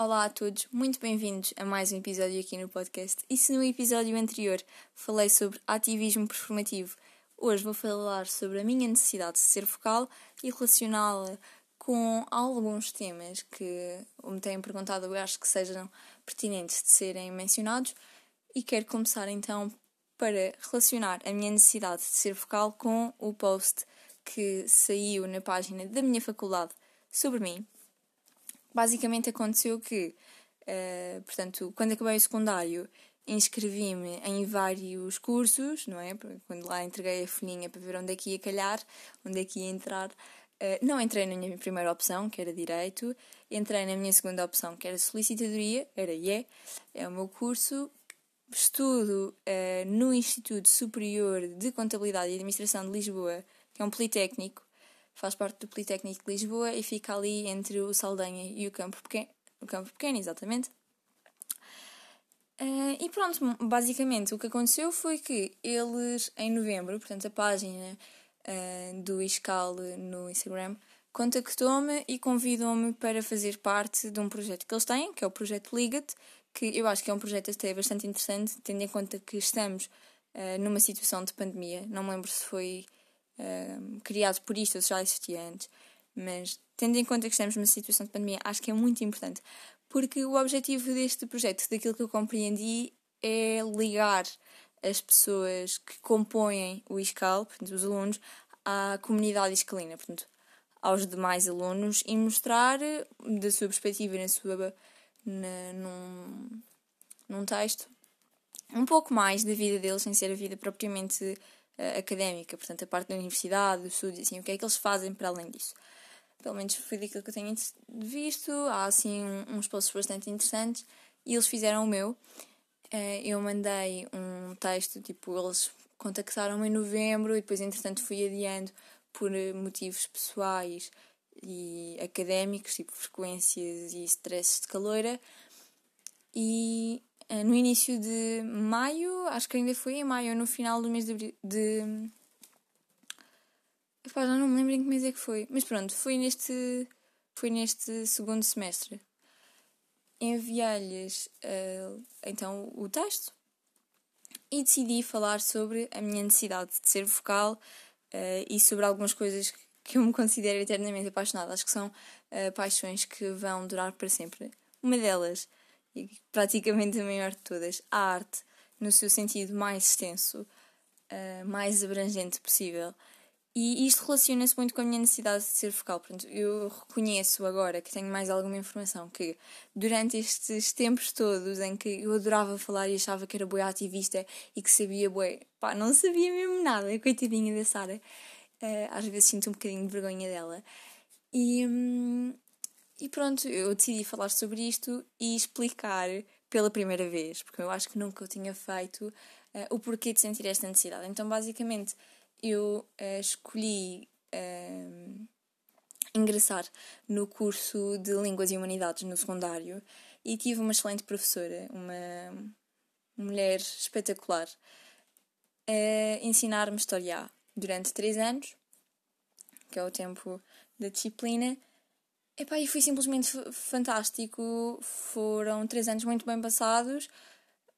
Olá a todos, muito bem-vindos a mais um episódio aqui no podcast. E se no episódio anterior falei sobre ativismo performativo, hoje vou falar sobre a minha necessidade de ser focal e relacioná-la com alguns temas que me têm perguntado, eu acho que sejam pertinentes de serem mencionados. E quero começar então para relacionar a minha necessidade de ser focal com o post que saiu na página da minha faculdade sobre mim basicamente aconteceu que, uh, portanto, quando acabei o secundário, inscrevi-me em vários cursos, não é? Quando lá entreguei a folhinha para ver onde é que ia calhar, onde é que ia entrar. Uh, não entrei na minha primeira opção, que era Direito, entrei na minha segunda opção, que era Solicitadoria, era IE, é o meu curso. Estudo uh, no Instituto Superior de Contabilidade e Administração de Lisboa, que é um politécnico, faz parte do Politécnico de Lisboa e fica ali entre o Saldanha e o Campo Pequeno, o Campo Pequeno exatamente. Uh, e pronto, basicamente o que aconteceu foi que eles, em novembro, portanto a página uh, do ISCAL no Instagram, contactou-me e convidou-me para fazer parte de um projeto que eles têm, que é o projeto Ligat, que eu acho que é um projeto até bastante interessante, tendo em conta que estamos uh, numa situação de pandemia. Não me lembro se foi criado por isto, já existia antes, mas tendo em conta que estamos numa situação de pandemia, acho que é muito importante, porque o objetivo deste projeto, daquilo que eu compreendi, é ligar as pessoas que compõem o ISCAL, portanto, os alunos, à comunidade iscalina, portanto, aos demais alunos e mostrar, da sua perspectiva, na sua, na, num, num texto, um pouco mais da vida deles, sem ser a vida propriamente uh, académica, portanto, a parte da universidade, dos estudos, assim, o que é que eles fazem para além disso. Pelo menos foi daquilo que eu tenho visto, há assim uns posts bastante interessantes e eles fizeram o meu. Uh, eu mandei um texto, tipo, eles contactaram-me em novembro e depois, entretanto, fui adiando por motivos pessoais e académicos, tipo frequências e stresses de caloira. E eh, no início de maio, acho que ainda foi em maio, no final do mês de. de... Epá, já não me lembro em que mês é que foi. Mas pronto, foi neste, foi neste segundo semestre. Enviei-lhes uh, então o texto e decidi falar sobre a minha necessidade de ser vocal uh, e sobre algumas coisas que eu me considero eternamente apaixonada. Acho que são uh, paixões que vão durar para sempre. Uma delas praticamente a maior de todas, a arte, no seu sentido mais extenso, uh, mais abrangente possível. E isto relaciona-se muito com a minha necessidade de ser focal. Portanto, eu reconheço agora que tenho mais alguma informação que durante estes tempos todos em que eu adorava falar e achava que era boa ativista e que sabia boa, pá, não sabia mesmo nada, coitadinha da Sara. Uh, às vezes sinto um bocadinho de vergonha dela. E, hum, e pronto, eu decidi falar sobre isto e explicar pela primeira vez, porque eu acho que nunca eu tinha feito uh, o porquê de sentir esta necessidade. Então, basicamente, eu uh, escolhi uh, ingressar no curso de Línguas e Humanidades no secundário e tive uma excelente professora, uma mulher espetacular, a ensinar-me História durante três anos, que é o tempo da disciplina Epá, e foi simplesmente fantástico. Foram três anos muito bem passados.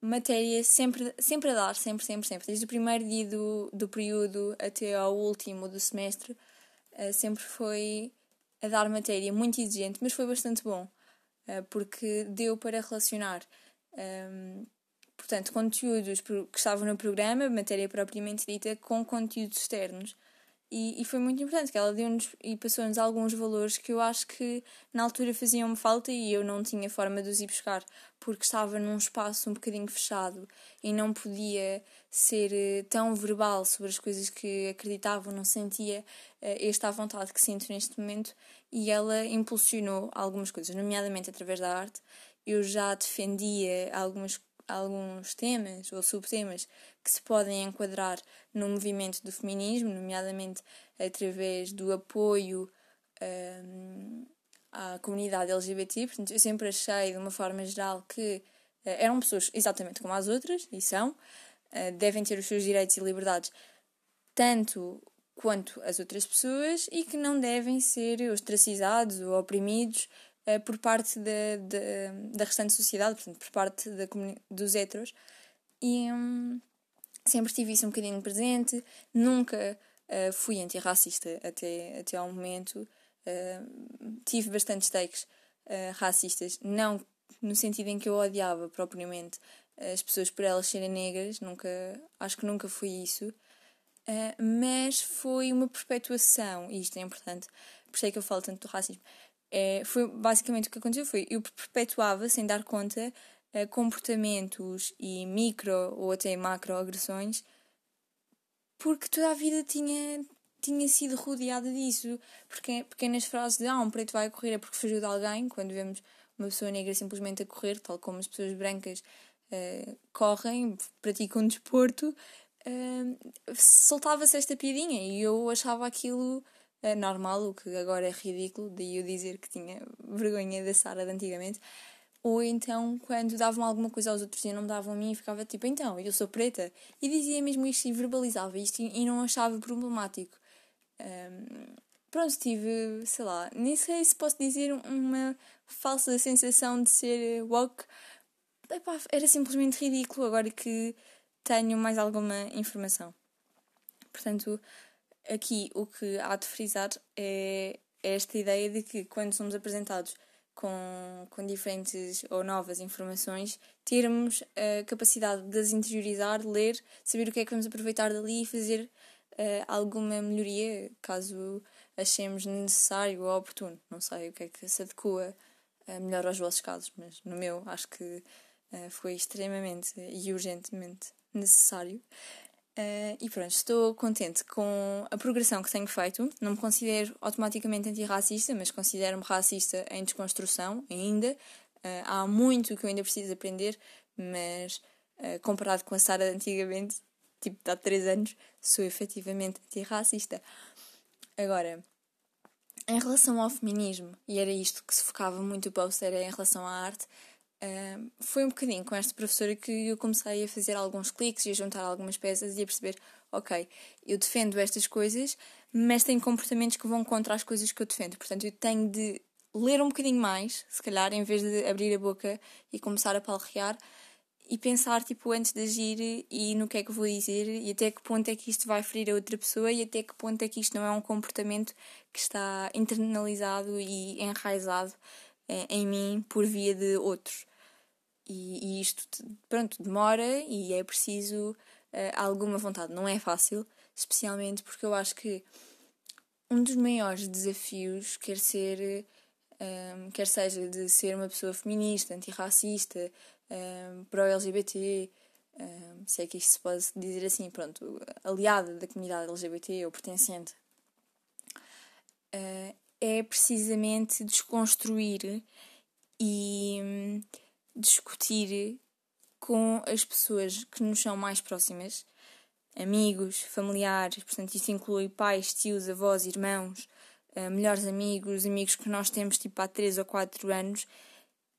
Matéria sempre, sempre a dar, sempre, sempre, sempre. Desde o primeiro dia do, do período até ao último do semestre, uh, sempre foi a dar matéria muito exigente, mas foi bastante bom, uh, porque deu para relacionar, ehm, portanto, conteúdos que estavam no programa, matéria propriamente dita, com conteúdos externos. E, e foi muito importante que ela deu-nos e passou-nos alguns valores que eu acho que na altura faziam-me falta e eu não tinha forma de os ir buscar porque estava num espaço um bocadinho fechado e não podia ser eh, tão verbal sobre as coisas que acreditava, não sentia uh, esta vontade que sinto neste momento e ela impulsionou algumas coisas, nomeadamente através da arte. Eu já defendia algumas alguns temas ou subtemas que se podem enquadrar no movimento do feminismo, nomeadamente através do apoio um, à comunidade LGBT. Portanto, eu sempre achei, de uma forma geral, que uh, eram pessoas exatamente como as outras, e são, uh, devem ter os seus direitos e liberdades tanto quanto as outras pessoas e que não devem ser ostracizados ou oprimidos uh, por parte da, da, da restante sociedade, portanto, por parte da, dos heteros. E um, sempre tive isso um bocadinho presente, nunca uh, fui antirracista até, até ao momento. Uh, tive bastantes takes racistas, não no sentido em que eu odiava propriamente as pessoas por elas serem negras, nunca, acho que nunca foi isso, uh, mas foi uma perpetuação, e isto é importante, por isso é que eu falo tanto do racismo, é, foi basicamente o que aconteceu foi eu perpetuava sem dar conta uh, comportamentos e micro ou até macro agressões porque toda a vida tinha tinha sido rodeada disso. Porque pequenas frases de ah um preto vai correr é porque fugiu de alguém quando vemos uma pessoa negra simplesmente a correr tal como as pessoas brancas uh, correm praticam desporto uh, soltava-se esta piadinha e eu achava aquilo normal, o que agora é ridículo, daí eu dizer que tinha vergonha da Sara de antigamente. Ou então, quando davam alguma coisa aos outros e não me davam a mim, ficava tipo, então, eu sou preta. E dizia mesmo isto e verbalizava isto e não achava problemático. Um, pronto, tive, sei lá, nem sei se posso dizer uma falsa sensação de ser woke. Epá, era simplesmente ridículo agora que tenho mais alguma informação. Portanto, aqui o que há de frisar é esta ideia de que quando somos apresentados com, com diferentes ou novas informações, termos a capacidade de as interiorizar, ler, saber o que é que vamos aproveitar dali e fazer uh, alguma melhoria caso achemos necessário ou oportuno. Não sei o que é que se adequa uh, melhor aos vossos casos, mas no meu acho que uh, foi extremamente e urgentemente necessário. Uh, e pronto, estou contente com a progressão que tenho feito. Não me considero automaticamente antirracista, mas considero-me racista em desconstrução ainda. Uh, há muito que eu ainda preciso aprender, mas uh, comparado com a Sara antigamente, tipo de há 3 anos, sou efetivamente antirracista. Agora, em relação ao feminismo, e era isto que se focava muito o post, era em relação à arte, Foi um bocadinho com esta professora que eu comecei a fazer alguns cliques e a juntar algumas peças e a perceber, ok, eu defendo estas coisas, mas tenho comportamentos que vão contra as coisas que eu defendo. Portanto, eu tenho de ler um bocadinho mais, se calhar, em vez de abrir a boca e começar a palrear e pensar, tipo, antes de agir e no que é que vou dizer e até que ponto é que isto vai ferir a outra pessoa e até que ponto é que isto não é um comportamento que está internalizado e enraizado eh, em mim por via de outros. E, e isto, pronto, demora e é preciso uh, alguma vontade. Não é fácil, especialmente porque eu acho que um dos maiores desafios quer ser, um, ehm, quer seja de ser uma pessoa feminista, antirracista, um, ehm, pró-LGBT, um, ehm, se é que isto se pode dizer assim, pronto, aliada da comunidade LGBT ou pertencente, uh, é precisamente desconstruir e discutir com as pessoas que nos são mais próximas, amigos, familiares, portanto, isso inclui pais, tios, avós, irmãos, uh, melhores amigos, amigos que nós temos tipo há 3 ou 4 anos,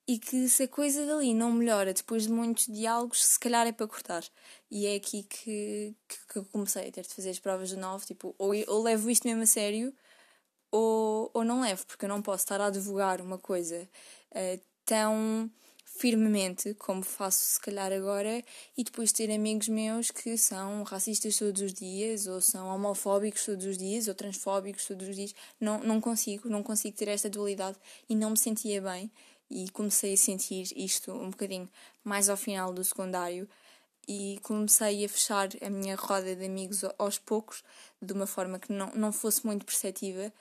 e que se a coisa dali não melhora depois de muitos diálogos, se calhar é para cortar. E é aqui que, que, que comecei a ter de fazer as provas de novo, tipo, ou, ou levo isto mesmo a sério, ou, ou não levo, porque eu não posso estar a advogar uma coisa uh, tão firmemente, como faço se calhar agora, e depois ter amigos meus que são racistas todos os dias, ou são homofóbicos todos os dias, ou transfóbicos todos os dias. Não, não consigo, não consigo ter esta dualidade e não me sentia bem. E comecei a sentir isto um bocadinho mais ao final do secundário e comecei a fechar a minha roda de amigos aos poucos, de uma forma que não, não fosse muito perceptiva.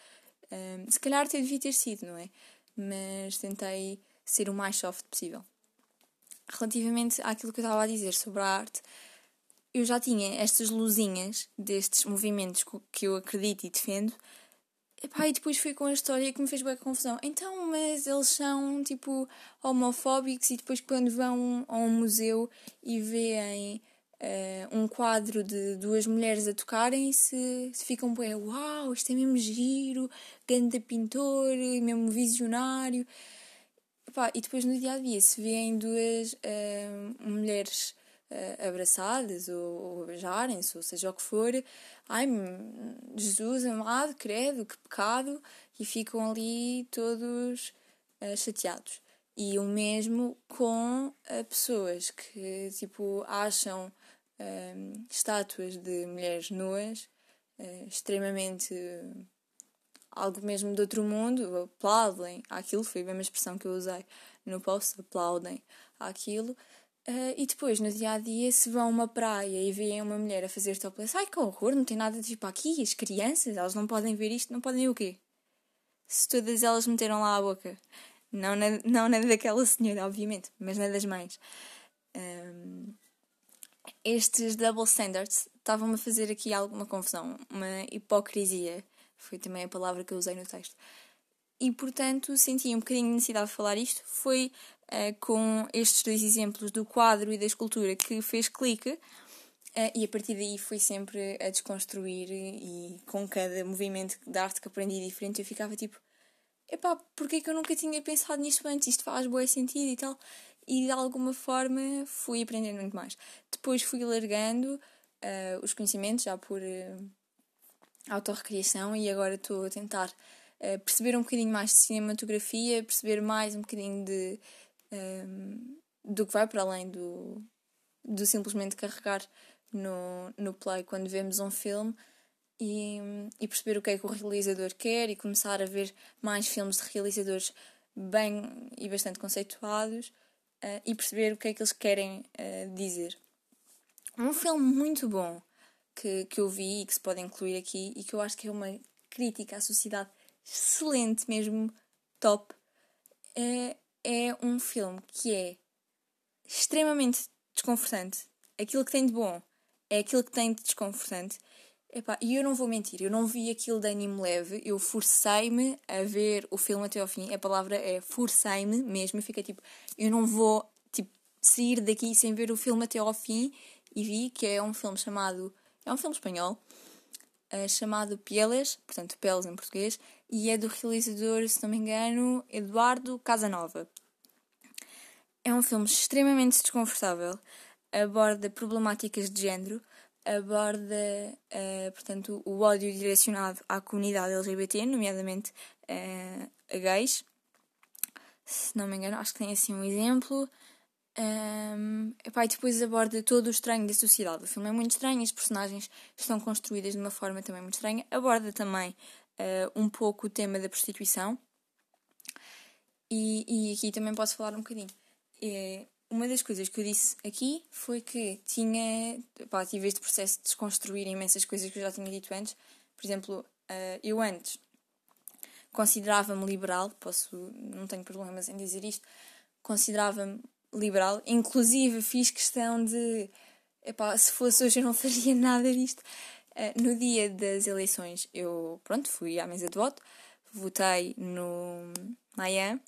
Um, se calhar até devia ter sido, não é? Mas tentei ser o mais soft possível. Relativamente àquilo que eu estava a dizer sobre a arte, eu já tinha estas luzinhas destes movimentos que eu acredito e defendo. Epá, e depois fui com a história que me fez bem confusão. Então, mas eles são tipo homofóbicos e depois quando vão a um museu e veem uh, um quadro de duas mulheres a tocarem se, se ficam bem, uau, isto é mesmo giro, grande pintor, mesmo visionário. Epá, e depois no dia a dia se vêem duas uh, mulheres uh, abraçadas ou, ou beijarem-se, ou seja o que for, ai Jesus amado, credo, que pecado, e ficam ali todos uh, chateados. E o mesmo com pessoas que tipo acham estátuas de mulheres nuas extremamente algo mesmo de outro mundo, aplaudem aquilo, foi a mesma expressão que eu usei no post, aplaudem aquilo. Uh, e depois, no dia a dia, se vão a uma praia e veem uma mulher a fazer topless, ai que horror, não tem nada de tipo aqui, as crianças, elas não podem ver isto, não podem o quê? Se todas elas meteram lá a boca. Não na, não na daquela senhora, obviamente, mas na das mães. Um, estes double standards estavam-me a fazer aqui alguma confusão, uma hipocrisia. Foi também a palavra que eu usei no texto. E portanto senti um bocadinho de necessidade de falar isto. Foi uh, com estes dois exemplos do quadro e da escultura que fez clique. Uh, e a partir daí foi sempre a desconstruir e com cada movimento de arte que aprendi diferente eu ficava tipo epá, porquê que eu nunca tinha pensado nisto antes? Isto faz bom sentido e tal. E de alguma forma fui aprendendo muito mais. Depois fui largando uh, os conhecimentos já por uh, autorrecriação e agora estou a tentar uh, perceber um bocadinho mais de cinematografia, perceber mais um bocadinho de um, do que vai para além do, do simplesmente carregar no, no play quando vemos um filme e, e perceber o que é que o realizador quer e começar a ver mais filmes de realizadores bem e bastante conceituados uh, e perceber o que é que eles querem uh, dizer. Um filme muito bom que, que eu vi e que se pode incluir aqui e que eu acho que é uma crítica à sociedade excelente, mesmo top, é, é um filme que é extremamente desconfortante. Aquilo que tem de bom é aquilo que tem de desconfortante. Epá, e eu não vou mentir, eu não vi aquilo de ânimo leve, eu forcei-me a ver o filme até ao fim. A palavra é forcei-me mesmo, fica tipo, eu não vou tipo, sair daqui sem ver o filme até ao fim. E vi que é um filme chamado. É um filme espanhol, uh, chamado Pieles, portanto, Peles em português, e é do realizador, se não me engano, Eduardo Casanova. É um filme extremamente desconfortável, aborda problemáticas de género, aborda, uh, portanto, o ódio direcionado à comunidade LGBT, nomeadamente uh, a gays. Se não me engano, acho que tem assim um exemplo. Um, epá, e depois aborda todo o estranho da sociedade. O filme é muito estranho, as personagens estão construídas de uma forma também muito estranha. Aborda também uh, um pouco o tema da prostituição. E, e aqui também posso falar um bocadinho. É, uma das coisas que eu disse aqui foi que tinha, pá, tive este processo de desconstruir imensas coisas que eu já tinha dito antes. Por exemplo, uh, eu antes considerava-me liberal, posso, não tenho problemas em dizer isto, considerava-me liberal, inclusive fiz questão de, epá, se fosse hoje eu não faria nada disto. Uh, no dia das eleições eu, pronto, fui à mesa de voto, votei no Maia,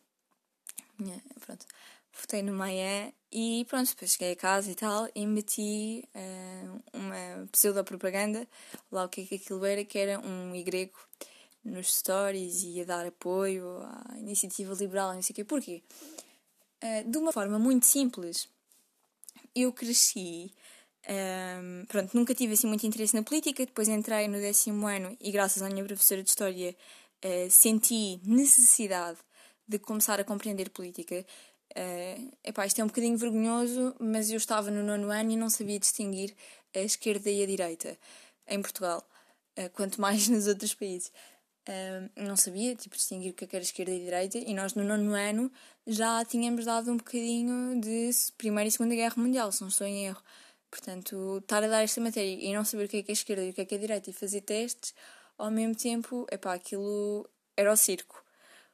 pronto, votei no Maia e pronto, depois cheguei a casa e tal e meti uh, uma pseudo-propaganda, lá o que é que aquilo era, que era um grego nos stories e a dar apoio à iniciativa liberal, não sei o quê. Porquê? Uh, de uma forma muito simples. Eu cresci, um, ehm, pronto, nunca tive assim muito interesse na política, depois entrei no décimo ano e graças à minha professora de História uh, senti necessidade de começar a compreender política. Uh, epá, isto é um bocadinho vergonhoso, mas eu estava no nono ano e não sabia distinguir a esquerda e a direita em Portugal, uh, quanto mais nos outros países. Uh, não sabia tipo, distinguir o que, é que era esquerda e direita, e nós no nono ano já tínhamos dado um bocadinho de Primeira e Segunda Guerra Mundial, se não estou em erro. Portanto, estar a dar esta matéria e não saber o que é que é esquerda e o que é que é direita e fazer testes, ao mesmo tempo, epá, aquilo era o circo,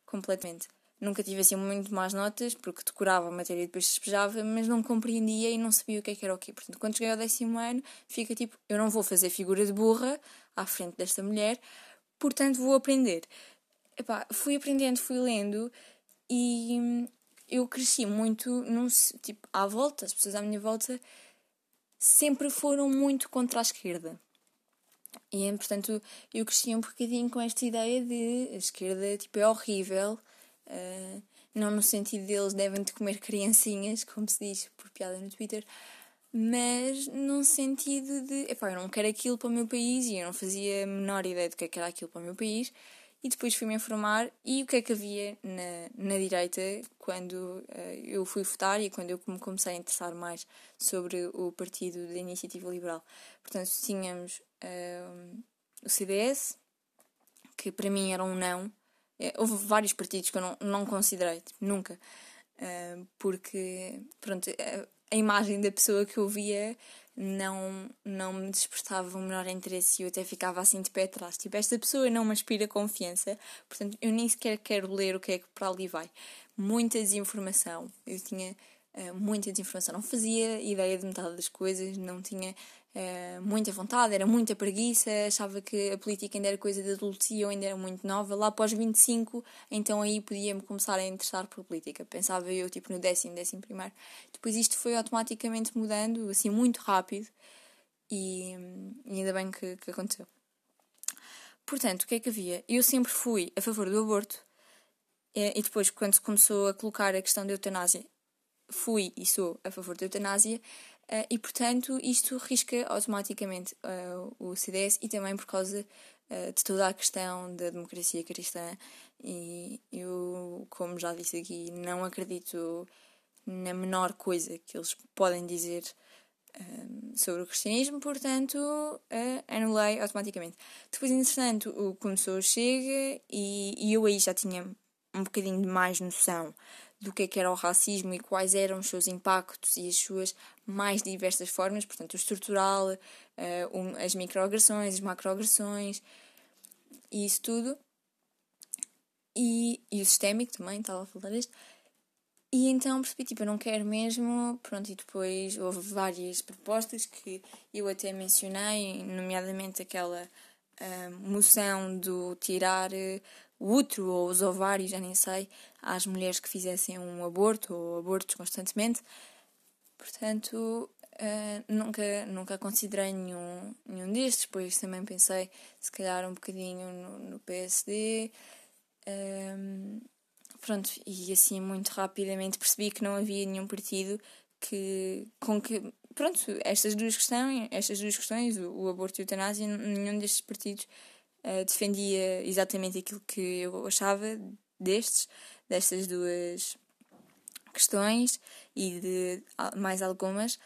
completamente. Nunca tive assim muito más notas, porque decorava a matéria e depois despejava, mas não compreendia e não sabia o que, é que era o quê. Portanto, quando cheguei ao décimo ano, fica tipo, eu não vou fazer figura de burra à frente desta mulher, portanto vou aprender. Epá, fui aprendendo, fui lendo e eu cresci muito num, tipo, à volta, as pessoas à minha volta sempre foram muito contra a esquerda. E, portanto, eu cresci um bocadinho com esta ideia de a esquerda tipo, é horrível, Uh, não no sentido deles devem de comer criancinhas, como se diz por piada no Twitter, mas num sentido de, epá, eu não quero aquilo para o meu país e eu não fazia a menor ideia do que, é era aquilo para o meu país e depois fui-me informar e o que é que havia na, na direita quando uh, eu fui votar e quando eu me comecei a interessar mais sobre o partido da Iniciativa Liberal. Portanto, tínhamos uh, o CDS, que para mim era um não. É, houve vários partidos que eu não, não considerei, tipo, nunca. Uh, porque, pronto, a, imagem da pessoa que eu via não, não me despertava o menor interesse e eu até ficava assim de pé atrás. Tipo, esta pessoa não me inspira confiança, portanto, eu nem sequer quero ler o que é que para ali vai. Muita desinformação. Eu tinha uh, muita desinformação. Não fazia ideia de metade das coisas, não tinha uh, muita vontade, era muita preguiça, achava que a política ainda era coisa de adultos e eu ainda era muito nova. Lá após 25, então aí podia-me começar a interessar por política. Pensava eu, tipo, no décimo, décimo primeiro. Depois isto foi automaticamente mudando, assim, muito rápido e, e ainda bem que, que aconteceu. Portanto, o que é que havia? Eu sempre fui a favor do aborto eh, e depois, quando se começou a colocar a questão da eutanásia, fui e sou a favor da eutanásia, Uh, e, portanto, isto risca automaticamente uh, o CDS e também por causa uh, de toda a questão da democracia cristã. E eu, como já disse aqui, não acredito na menor coisa que eles podem dizer sobre o cristianismo, portanto, anulei automaticamente. Depois, entretanto, o começou Chega e, e eu aí já tinha um bocadinho de mais noção do que, é que era o racismo e quais eram os seus impactos e as suas mais diversas formas, portanto, o estrutural, uh, as microagressões, as macroagressões e isso tudo. E, e o sistémico também, estava a falar disto. E então percebi, tipo, eu não quero mesmo, pronto, e depois houve várias propostas que eu até mencionei, nomeadamente aquela uh, moção do tirar uh, o útero ou os ovários, já nem sei, às mulheres que fizessem um aborto ou abortos constantemente. Portanto, uh, nunca, nunca considerei nenhum, nenhum destes, pois também pensei se calhar um bocadinho no, no PSD. Um, pronto, e assim muito rapidamente percebi que não havia nenhum partido que, com que pronto, estas duas questões, estas duas questões, o, o aborto e a eutanásia, nenhum destes partidos uh, defendia exatamente aquilo que eu achava destes, destas duas questões e de mais algumas.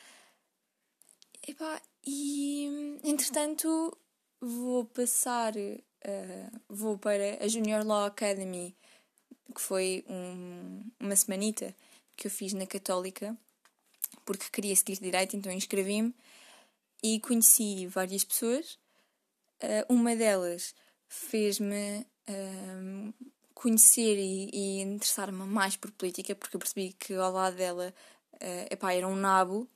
e entretanto vou passar, uh, vou para a Junior Law Academy, que foi um, uma semanita que eu fiz na Católica, porque queria seguir direito, então inscrevi-me e conheci várias pessoas Uh, uma delas fez-me uh, conhecer e, e interessar-me mais por política, porque eu percebi que ao lado dela uh, epá, era um nabo.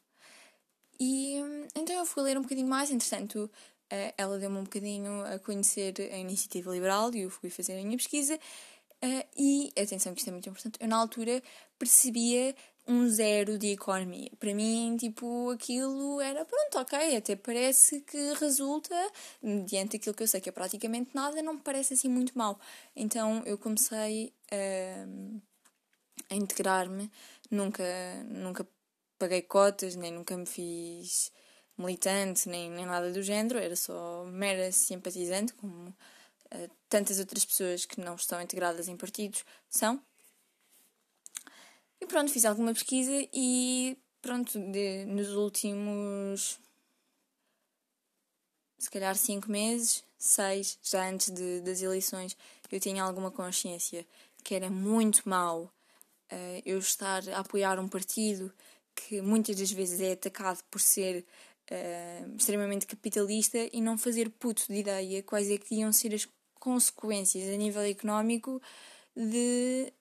E então eu fui ler um bocadinho mais, entretanto, uh, ela deu-me um bocadinho a conhecer a iniciativa liberal e eu fui fazer a minha pesquisa. Uh, e atenção, que isto é muito importante, eu na altura percebia um zero de economia. Para mim, tipo, aquilo era pronto, ok, até parece que resulta, mediante aquilo que eu sei que é praticamente nada, não me parece assim muito mal. Então eu comecei a, a integrar-me, nunca, nunca paguei cotas, nem nunca me fiz militante, nem, nem nada do género, era só mera simpatizante, como uh, tantas outras pessoas que não estão integradas em partidos são. E pronto, fiz alguma pesquisa e pronto, de, nos últimos se calhar cinco meses, seis, já antes de, das eleições, eu tinha alguma consciência que era muito mau uh, eu estar a apoiar um partido que muitas das vezes é atacado por ser uh, extremamente capitalista e não fazer puto de ideia quais é que iam ser as consequências a nível económico de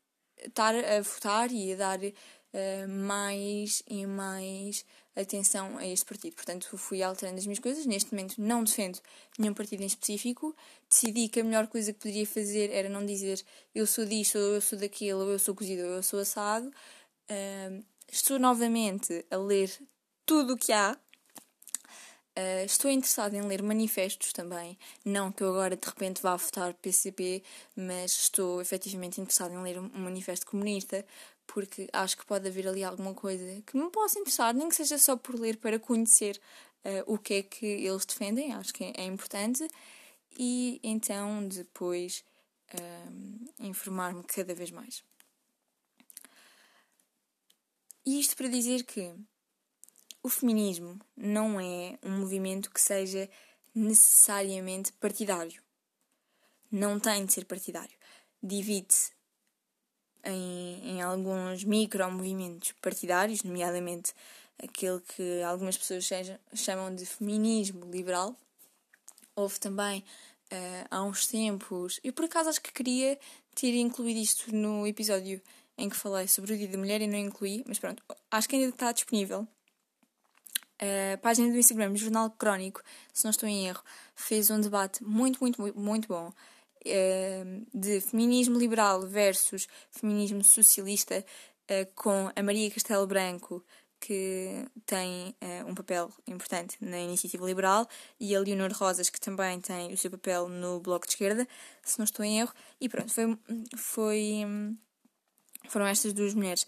estar a votar e a dar uh, mais e mais atenção a este partido. Portanto, fui alterando as minhas coisas. Neste momento não defendo nenhum partido em específico. Decidi que a melhor coisa que poderia fazer era não dizer eu sou disto, ou eu sou daquilo, ou eu sou cozido, ou eu sou assado. Uh, estou novamente a ler tudo o que há Uh, estou interessada em ler manifestos também. Não que eu agora de repente vá votar PCP, mas estou efetivamente interessada em ler um manifesto comunista, porque acho que pode haver ali alguma coisa que me possa interessar, nem que seja só por ler para conhecer uh, o que é que eles defendem, acho que é, importante. E então depois informar-me cada vez mais. E isto para dizer que o feminismo não é um movimento que seja necessariamente partidário. Não tem de ser partidário. Divide-se em, em alguns micro-movimentos partidários, nomeadamente aquele que algumas pessoas chamam de feminismo liberal. Houve também uh, há uns tempos, eu por acaso acho que queria ter incluído isto no episódio em que falei sobre o Dia da Mulher e não incluí, mas pronto, acho que ainda está disponível. A página do Instagram, Jornal Crónico, se não estou em erro, fez um debate muito, muito, muito, bom uh, de feminismo liberal versus feminismo socialista uh, com a Maria Castelo Branco, que tem um papel importante na iniciativa liberal, e a Leonor Rosas, que também tem o seu papel no Bloco de Esquerda, se não estou em erro. E pronto, foi, foi, foram estas duas mulheres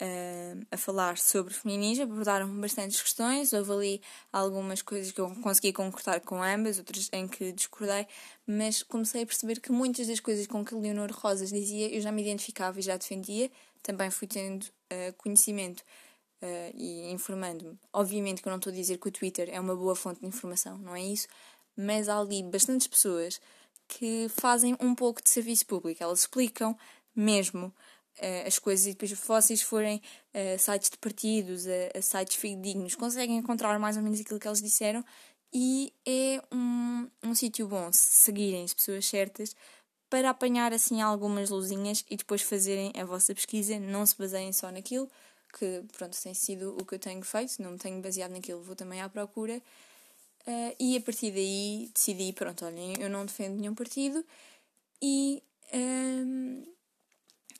uh, a falar sobre feminismo, abordaram bastantes questões, houve ali algumas coisas que eu consegui concordar com ambas, outras em que discordei, mas comecei a perceber que muitas das coisas com que Leonor Rosas dizia eu já me identificava e já defendia, também fui tendo uh, conhecimento uh, e informando-me. Obviamente que eu não estou a dizer que o Twitter é uma boa fonte de informação, não é isso, mas há ali bastantes pessoas que fazem um pouco de serviço público, elas explicam mesmo as coisas e depois vocês forem a uh, sites de partidos, a, sites fidedignos, conseguem encontrar mais ou menos aquilo que eles disseram e é um, um sítio bom se seguirem as pessoas certas para apanhar assim algumas luzinhas e depois fazerem a vossa pesquisa, não se baseiem só naquilo, que pronto, tem sido o que eu tenho feito, não me tenho baseado naquilo, vou também à procura. Uh, e a partir daí decidi, pronto, olhem, eu não defendo nenhum partido e um,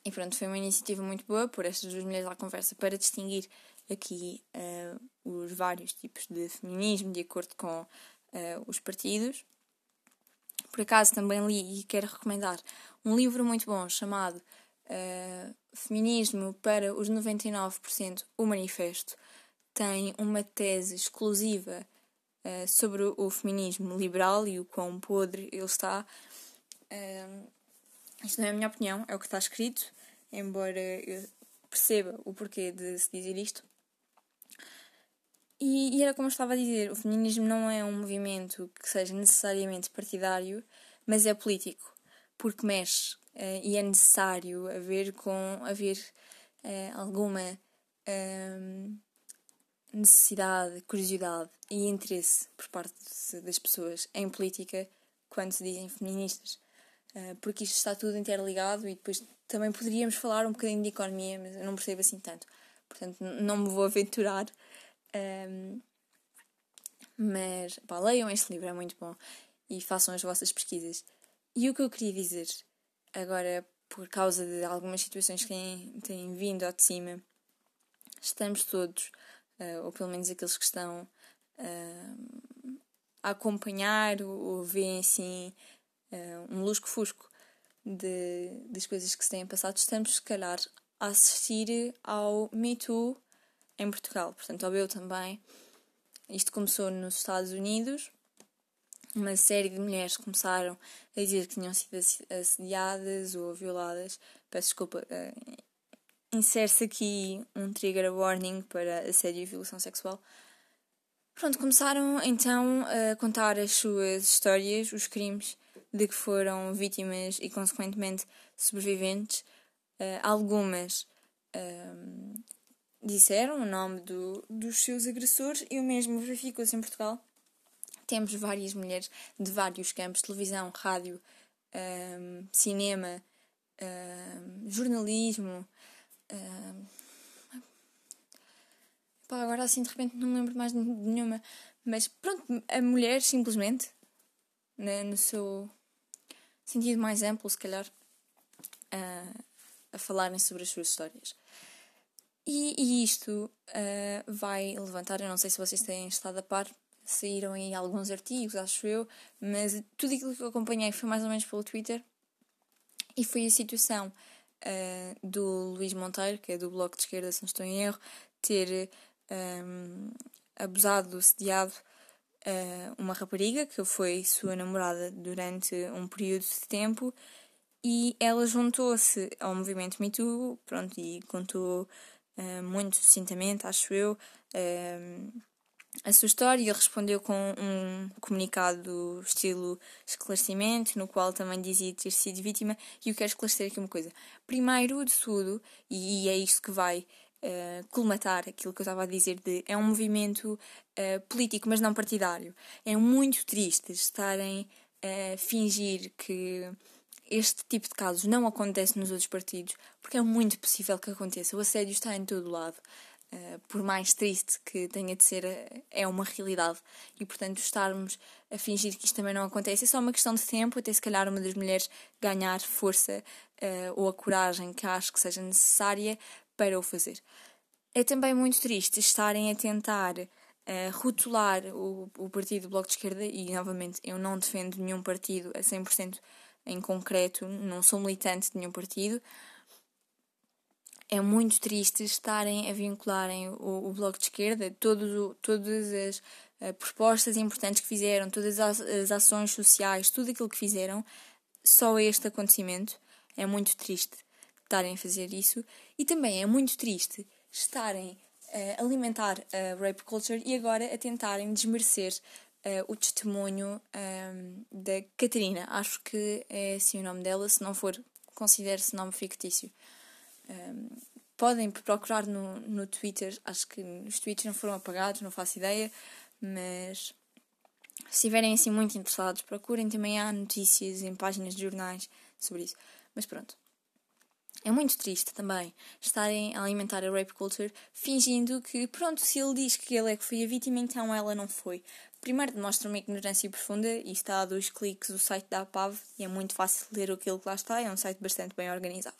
e pronto, foi uma iniciativa muito boa por estas duas mulheres à conversa para distinguir aqui uh, os vários tipos de feminismo de acordo com uh, os partidos. Por acaso também li e quero recomendar um livro muito bom chamado uh, Feminismo para os 99%, o Manifesto. Tem uma tese exclusiva sobre o feminismo liberal e o quão podre ele está. Isto não é a minha opinião, é o que está escrito, embora eu perceba o porquê de se dizer isto. E, e, era como eu estava a dizer: o feminismo não é um movimento que seja necessariamente partidário, mas é político, porque mexe uh, e é necessário haver, com, haver uh, alguma uh, necessidade, curiosidade e interesse por parte das pessoas em política quando se dizem feministas. Eh, porque isto está tudo interligado e depois também poderíamos falar um bocadinho de economia, mas eu não percebo assim tanto. Portanto, não me vou aventurar. Um, ehm, mas pá, leiam este livro, é muito bom. E façam as vossas pesquisas. E o que eu queria dizer, agora por causa de algumas situações que têm, têm vindo ao de cima, estamos todos, uh, ou pelo menos aqueles que estão uh, a acompanhar ou, ou veem assim uh, um lusco-fusco de, das coisas que se têm passado, estamos, se calhar, a assistir ao Me Too em Portugal. Portanto, ao eu também. Isto começou nos Estados Unidos. Uma série de mulheres começaram a dizer que tinham sido assediadas ou violadas. Peço desculpa, uh, insere-se aqui um trigger warning para assédio e violação sexual. Pronto, começaram então a contar as suas histórias, os crimes de que foram vítimas e, consequentemente, sobreviventes. Uh, algumas uh, disseram o nome do, dos seus agressores e o mesmo verificou-se em Portugal. Temos várias mulheres de vários campos: televisão, rádio, uh, cinema, jornalismo. Pá, agora assim de repente não me lembro mais de nenhuma. Mas pronto, a mulher simplesmente, né, no seu sentido mais amplo, se calhar, a falarem sobre as suas histórias. E, e isto uh, vai levantar, eu não sei se vocês têm estado a par, saíram aí alguns artigos, acho eu, mas tudo aquilo que eu acompanhei foi mais ou menos pelo Twitter e foi a situação uh, do Luís Monteiro, que é do Bloco de Esquerda, se não estou em erro, ter um, abusado, sediado uh, uma rapariga que foi sua namorada durante um período de tempo e ela juntou-se ao movimento Me Too, pronto, e contou uh, muito sucintamente, acho eu, uh, a sua história. Ele respondeu com um comunicado estilo esclarecimento, no qual também dizia ter sido vítima. E eu quero esclarecer aqui uma coisa. Primeiro de tudo, e é isto que vai uh, colmatar aquilo que eu estava a dizer de é um movimento uh, político, mas não partidário. É muito triste estarem a fingir que este tipo de casos não acontece nos outros partidos, porque é muito possível que aconteça. O assédio está em todo lado. Uh, por mais triste que tenha de ser, é uma realidade. E, portanto, estarmos a fingir que isto também não acontece é só uma questão de tempo, até se calhar uma das mulheres ganhar força uh, ou a coragem que acho que seja necessária para o fazer. É também muito triste estarem a tentar uh, rotular o, o partido do Bloco de Esquerda, e novamente eu não defendo nenhum partido a 100% em concreto, não sou militante de nenhum partido. É muito triste estarem a vincularem o, o Bloco de Esquerda, todo, todas as uh, propostas importantes que fizeram, todas as, as ações sociais, tudo aquilo que fizeram, só este acontecimento. É muito triste estarem a fazer isso. E também é muito triste estarem a alimentar a rape culture e agora a tentarem desmerecer uh, o testemunho um, ehm, da Catarina. Acho que é assim o nome dela, se não for, considere-se nome fictício. Um, ehm, podem procurar no, no Twitter, acho que os tweets não foram apagados, não faço ideia, mas se estiverem assim muito interessados, procurem também há notícias em páginas de jornais sobre isso. Mas pronto. É muito triste também estarem a alimentar a rape culture fingindo que, pronto, se ele diz que ele é que foi a vítima, então ela não foi. Primeiro demonstra uma ignorância profunda e está a dois cliques o site da APAV e é muito fácil ler aquilo que lá está, é um site bastante bem organizado.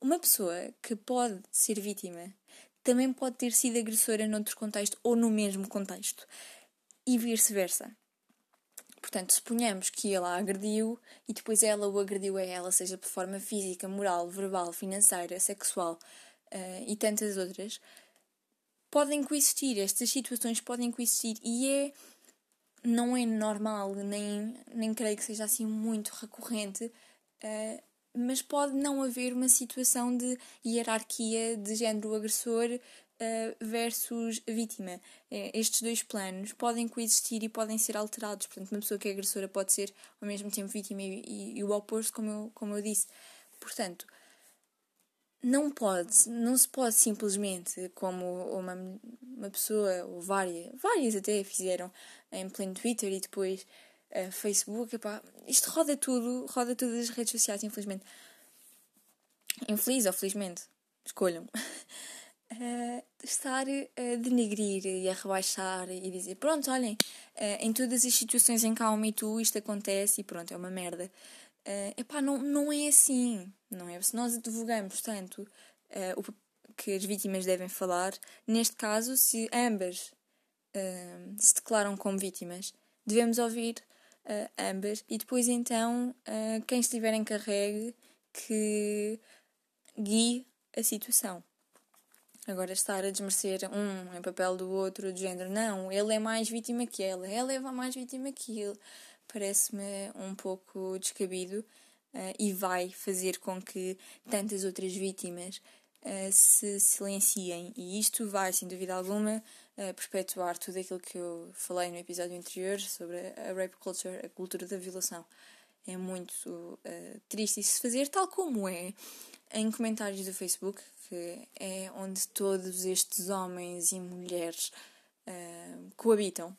Uma pessoa que pode ser vítima também pode ter sido agressora noutro contexto ou no mesmo contexto e vice-versa. Portanto, suponhamos que ele a agrediu e depois ela o agrediu a ela, seja por forma física, moral, verbal, financeira, sexual uh, e tantas outras, podem coexistir, estas situações podem coexistir e é não é normal, nem, nem creio que seja assim muito recorrente, uh, mas pode não haver uma situação de hierarquia de género agressor uh, versus vítima. Uh, estes dois planos podem coexistir e podem ser alterados. Portanto, uma pessoa que é agressora pode ser ao mesmo tempo vítima e, e, e o oposto, como eu, como eu disse. Portanto, não pode, não se pode simplesmente, como uma, uma pessoa, ou várias, várias até fizeram em pleno Twitter e depois uh, Facebook, epá, isto roda tudo, roda todas as redes sociais, infelizmente. Infeliz ou felizmente, escolham. uh, estar a denegrir e a rebaixar e dizer: pronto, olhem, uh, em todas as situações em um Me Too isto acontece e pronto, é uma merda. Uh, epá, não, não é assim, não é? Se nós advogamos tanto uh, o que as vítimas devem falar, neste caso, se ambas uh, se declaram como vítimas, devemos ouvir uh, ambas e depois então quem estiver encarregue que guie a situação. Agora estar a desmerecer um em papel do outro, de género, não, ele é mais vítima que ela, ela é mais vítima que ele, parece-me um pouco descabido uh, e vai fazer com que tantas outras vítimas uh, se silenciem. E isto vai, sem dúvida alguma, uh, perpetuar tudo aquilo que eu falei no episódio anterior sobre a rape culture, a cultura da violação. É muito triste isso fazer, tal como é em comentários do Facebook, que é onde todos estes homens e mulheres uh, coabitam.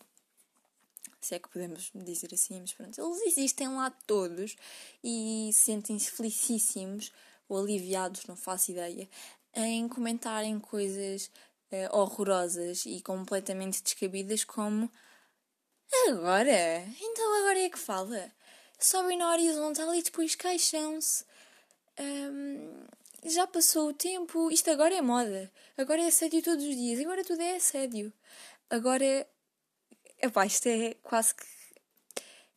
Se é que podemos dizer assim, mas pronto, eles existem lá todos e sentem-se felicíssimos ou aliviados, não faço ideia, em comentarem coisas uh, horrorosas e completamente descabidas, como agora? Então agora é que fala. Sobem na horizontal e depois queixam-se. Um, já passou o tempo, isto agora é moda. Agora é assédio todos os dias, agora tudo é assédio. Agora, epá, isto é quase que.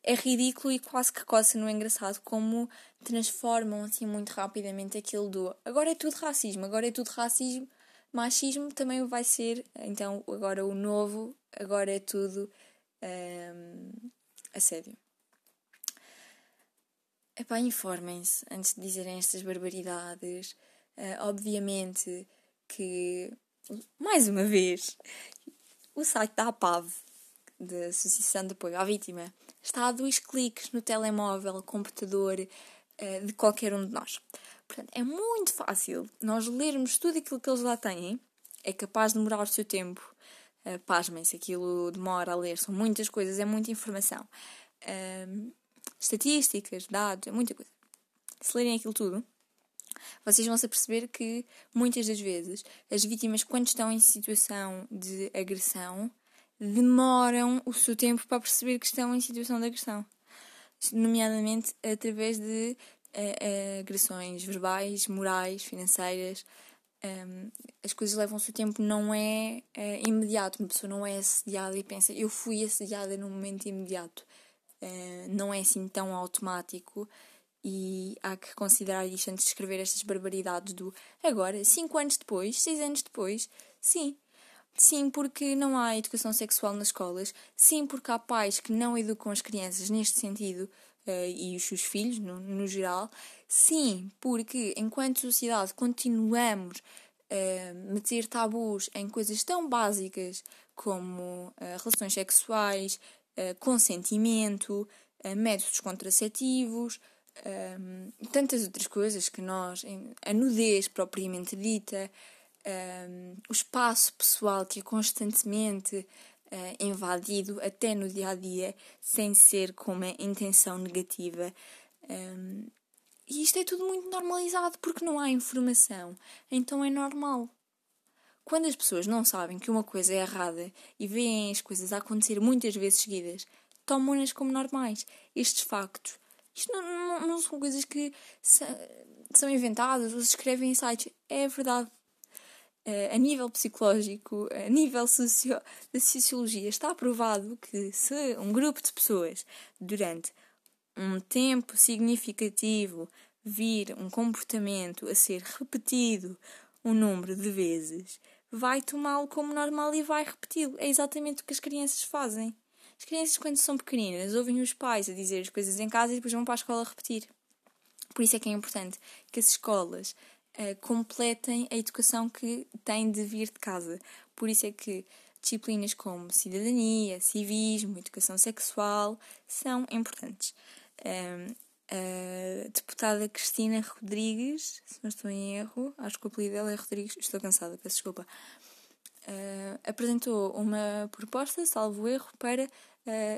É ridículo e quase que coça no engraçado como transformam assim muito rapidamente aquilo do agora é tudo racismo, agora é tudo racismo, machismo também vai ser, então agora o novo, agora é tudo um, assédio. Epá, informem-se antes de dizerem estas barbaridades. Uh, obviamente que, mais uma vez, o site da APAV, da Associação de Apoio à Vítima, está a dois cliques no telemóvel, computador uh, de qualquer um de nós. Portanto, é muito fácil nós lermos tudo aquilo que eles lá têm, é capaz de demorar o seu tempo. Uh, Pasmem-se, aquilo demora a ler, são muitas coisas, é muita informação. Uh, estatísticas, dados, é muita coisa. Se lerem aquilo tudo, vocês vão se perceber que muitas das vezes as vítimas, quando estão em situação de agressão, demoram o seu tempo para perceber que estão em situação de agressão, nomeadamente através de uh, agressões verbais, morais, financeiras. Um, as coisas levam o seu tempo, não é uh, imediato. Uma pessoa não é assediada e pensa, eu fui assediada num momento imediato. Uh, não é assim tão automático e há que considerar isto antes de escrever estas barbaridades do agora, 5 anos depois, 6 anos depois, sim. Sim, porque não há educação sexual nas escolas. Sim, porque há pais que não educam as crianças neste sentido uh, e os seus filhos, no, no geral. Sim, porque enquanto sociedade continuamos a uh, meter tabus em coisas tão básicas como relações sexuais, consentimento, métodos contraceptivos, tantas outras coisas que nós, a nudez propriamente dita, o espaço pessoal que é constantemente invadido até no dia a dia, sem ser com uma intenção negativa. E isto é tudo muito normalizado porque não há informação, então é normal. Quando as pessoas não sabem que uma coisa é errada e veem as coisas a acontecer muitas vezes seguidas, tomam-nas como normais. Estes factos, isto não, não, não são coisas que são inventadas ou se escrevem em sites. É verdade. Eh, a nível psicológico, a nível socio da sociologia, está provado que se um grupo de pessoas durante um tempo significativo vir um comportamento a ser repetido um número de vezes, vai tomá-lo como normal e vai repeti-lo. É exatamente o que as crianças fazem. As crianças, quando são pequeninas, ouvem os pais a dizer as coisas em casa e depois vão para a escola repetir. Por isso é que é importante que as escolas uh, completem a educação que têm de vir de casa. Por isso é que disciplinas como cidadania, civismo, educação sexual são importantes. Um, a deputada Cristina Rodrigues, se não estou em erro, acho que o apelido dela é Rodrigues, estou cansada, peço desculpa, uh, apresentou uma proposta, salvo erro, para uh,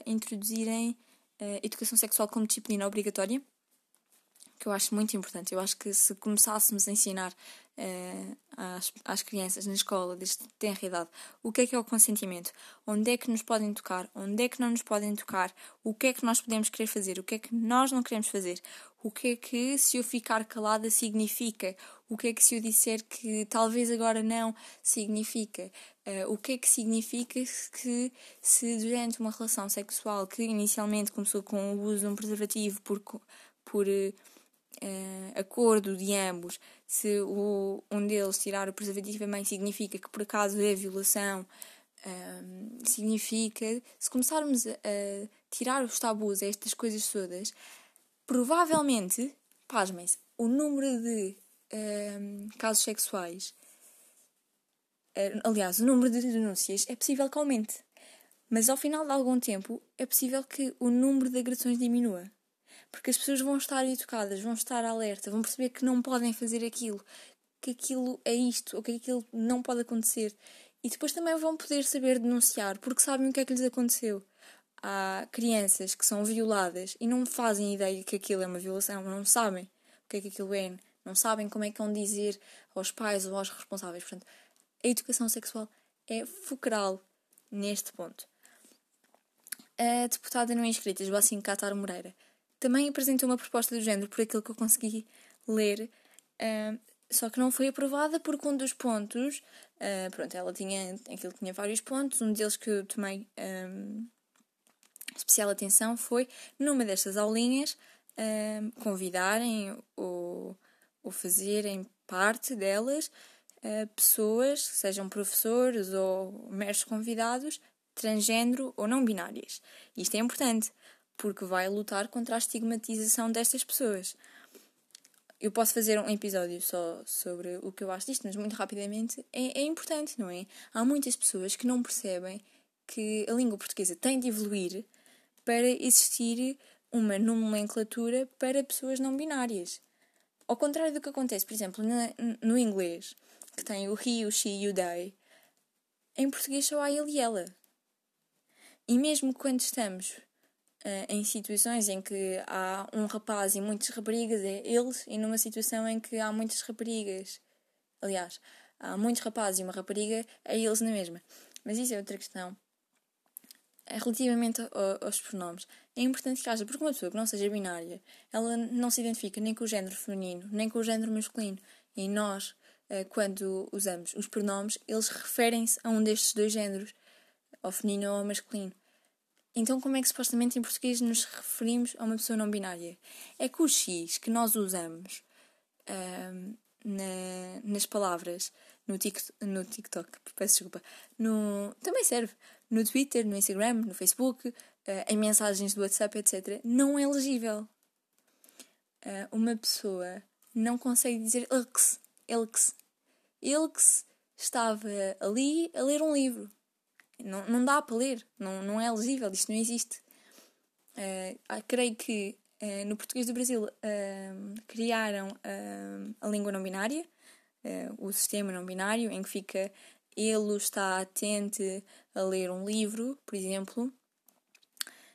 introduzirem uh, educação sexual como disciplina obrigatória que eu acho muito importante. Eu acho que se começássemos a ensinar uh, às, às crianças na escola, desde tenra idade, o que é que é o consentimento, onde é que nos podem tocar, onde é que não nos podem tocar, o que é que nós podemos querer fazer, o que é que nós não queremos fazer, o que é que se eu ficar calada significa, o que é que se eu disser que talvez agora não significa, uh, o que é que significa que se durante uma relação sexual que inicialmente começou com o uso de um preservativo por, por uh, uh, acordo de ambos, se o, um deles tirar o preservativo também significa que por acaso é violação, um, eh, significa, se começarmos a, a, tirar os tabus a estas coisas todas, provavelmente, pasmem-se, o número de um, eh, casos sexuais, uh, aliás, o número de denúncias é possível que aumente. Mas ao final de algum tempo é possível que o número de agressões diminua. Porque as pessoas vão estar educadas, vão estar alerta, vão perceber que não podem fazer aquilo, que aquilo é isto, ou que aquilo não pode acontecer. E depois também vão poder saber denunciar, porque sabem o que é que lhes aconteceu. Há crianças que são violadas e não fazem ideia que aquilo é uma violação, não sabem o que é que aquilo é, não sabem como é que vão dizer aos pais ou aos responsáveis. Portanto, a educação sexual é fulcral neste ponto. A deputada não inscrita, Joacim Catar Moreira, também apresentou uma proposta do género, por aquilo que eu consegui ler, uh, só que não foi aprovada porque um dos pontos, uh, pronto, ela tinha, aquilo tinha vários pontos, um deles que eu tomei um, especial atenção foi, numa destas aulinhas, um, convidarem ou, ou fazerem parte delas uh, pessoas, sejam professores ou meros convidados, transgênero ou não binárias. Isto é importante, porque vai lutar contra a estigmatização destas pessoas. Eu posso fazer um episódio só sobre o que eu acho disto, mas muito rapidamente é, é importante, não é? Há muitas pessoas que não percebem que a língua portuguesa tem de evoluir para existir uma nomenclatura para pessoas não binárias. Ao contrário do que acontece, por exemplo, na, no inglês, que tem o he, o she e o they, em português só há ele e ela. E mesmo quando estamos em situações em que há um rapaz e muitas raparigas, é eles, e numa situação em que há muitas raparigas, aliás, há muitos rapazes e uma rapariga, é eles na mesma. Mas isso é outra questão. É relativamente aos pronomes, é importante que haja, porque uma pessoa que não seja binária, ela não se identifica nem com o género feminino, nem com o género masculino. E nós, eh, quando usamos os pronomes, eles referem-se a um destes dois géneros, ao feminino ou ao masculino. Então, como é que supostamente em português nos referimos a uma pessoa não binária? É que o X que nós usamos um, na, nas palavras no, tic, no TikTok, peço desculpa, no, também serve no Twitter, no Instagram, no Facebook, uh, em mensagens do WhatsApp, etc., não é legível. Uh, uma pessoa não consegue dizer Elks, Elks. Elks estava ali a ler um livro. Não, não dá para ler, não, não é legível, isto não existe. Uh, creio que uh, no português do Brasil uh, criaram a língua não binária, o sistema não binário, em que fica ele está atento a ler um livro, por exemplo.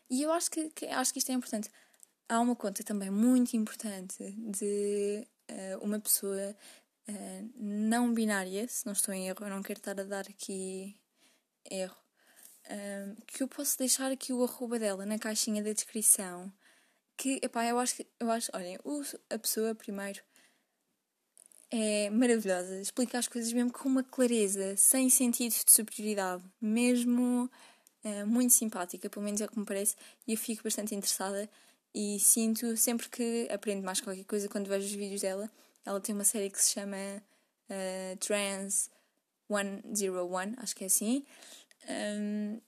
E eu acho que, que, acho que isto é importante. Há uma conta também muito importante de uma pessoa não binária, se não estou em erro, eu não quero estar a dar aqui erro, um, que eu posso deixar aqui o arroba dela na caixinha da descrição. Que, epá, eu acho que, eu acho, olhem, a pessoa primeiro é maravilhosa, explica as coisas mesmo com uma clareza, sem sentido de superioridade, mesmo uh, muito simpática, pelo menos é como parece, e eu fico bastante interessada e sinto sempre que aprendo mais qualquer coisa quando vejo os vídeos dela. Ela tem uma série que se chama uh, Trans 101, acho que é assim, um,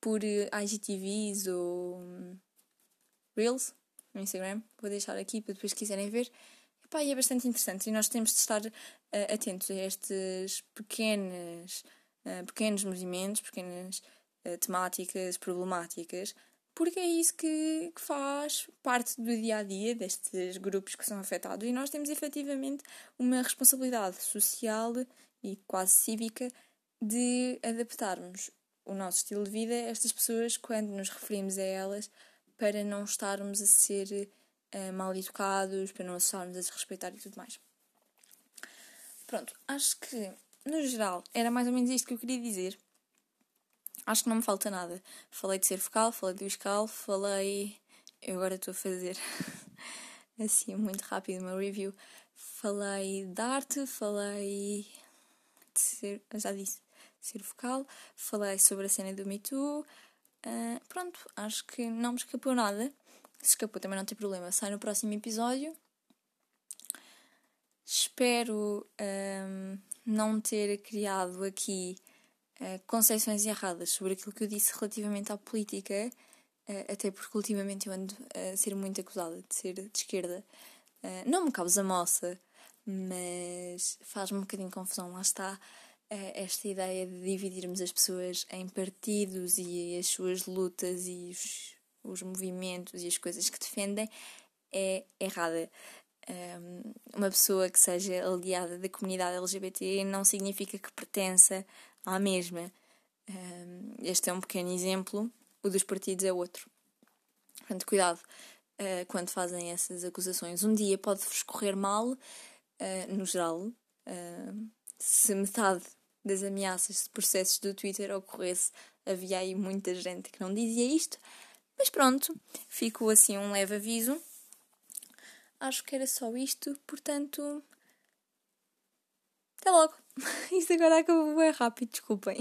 por IGTVs ou Reels no Instagram. Vou deixar aqui para depois quiserem ver. Epá, e é bastante interessante e nós temos de estar uh, atentos a estes pequenos, uh, pequenos movimentos, pequenas uh, temáticas problemáticas, porque é isso que, que, faz parte do dia a dia destes grupos que são afetados e nós temos efetivamente uma responsabilidade social e quase cívica de adaptarmos o nosso estilo de vida a estas pessoas quando nos referimos a elas para não estarmos a ser uh, mal educados, para não estarmos a desrespeitar e tudo mais. Pronto, acho que no geral era mais ou menos isto que eu queria dizer. Acho que não me falta nada. Falei de ser focal, falei do escal, falei. Eu agora estou a fazer assim muito rápido uma review. Falei de arte, falei de ser. Já disse ser vocal, falei sobre a cena do Me Too. Uh, pronto, acho que não me escapou nada. Se escapou também não tem problema, sai no próximo episódio. Espero um, não ter criado aqui uh, concepções erradas sobre aquilo que eu disse relativamente à política, uh, até porque ultimamente eu ando a ser muito acusada de ser de esquerda. Uh, não me causa moça, mas faz-me um bocadinho confusão, lá está esta ideia de dividirmos as pessoas em partidos e as suas lutas e os, os movimentos e as coisas que defendem é errada. Um, uma pessoa que seja aliada da comunidade LGBT não significa que pertença à mesma. Um, este é um pequeno exemplo, o dos partidos é outro. Portanto, cuidado uh, quando fazem essas acusações. Um dia pode-vos correr mal, uh, no geral, uh, se metade das ameaças de processos do Twitter ocorresse, havia aí muita gente que não dizia isto. Mas pronto, ficou assim um leve aviso. Acho que era só isto, portanto. Até logo! Isto agora acabou bem rápido, desculpem.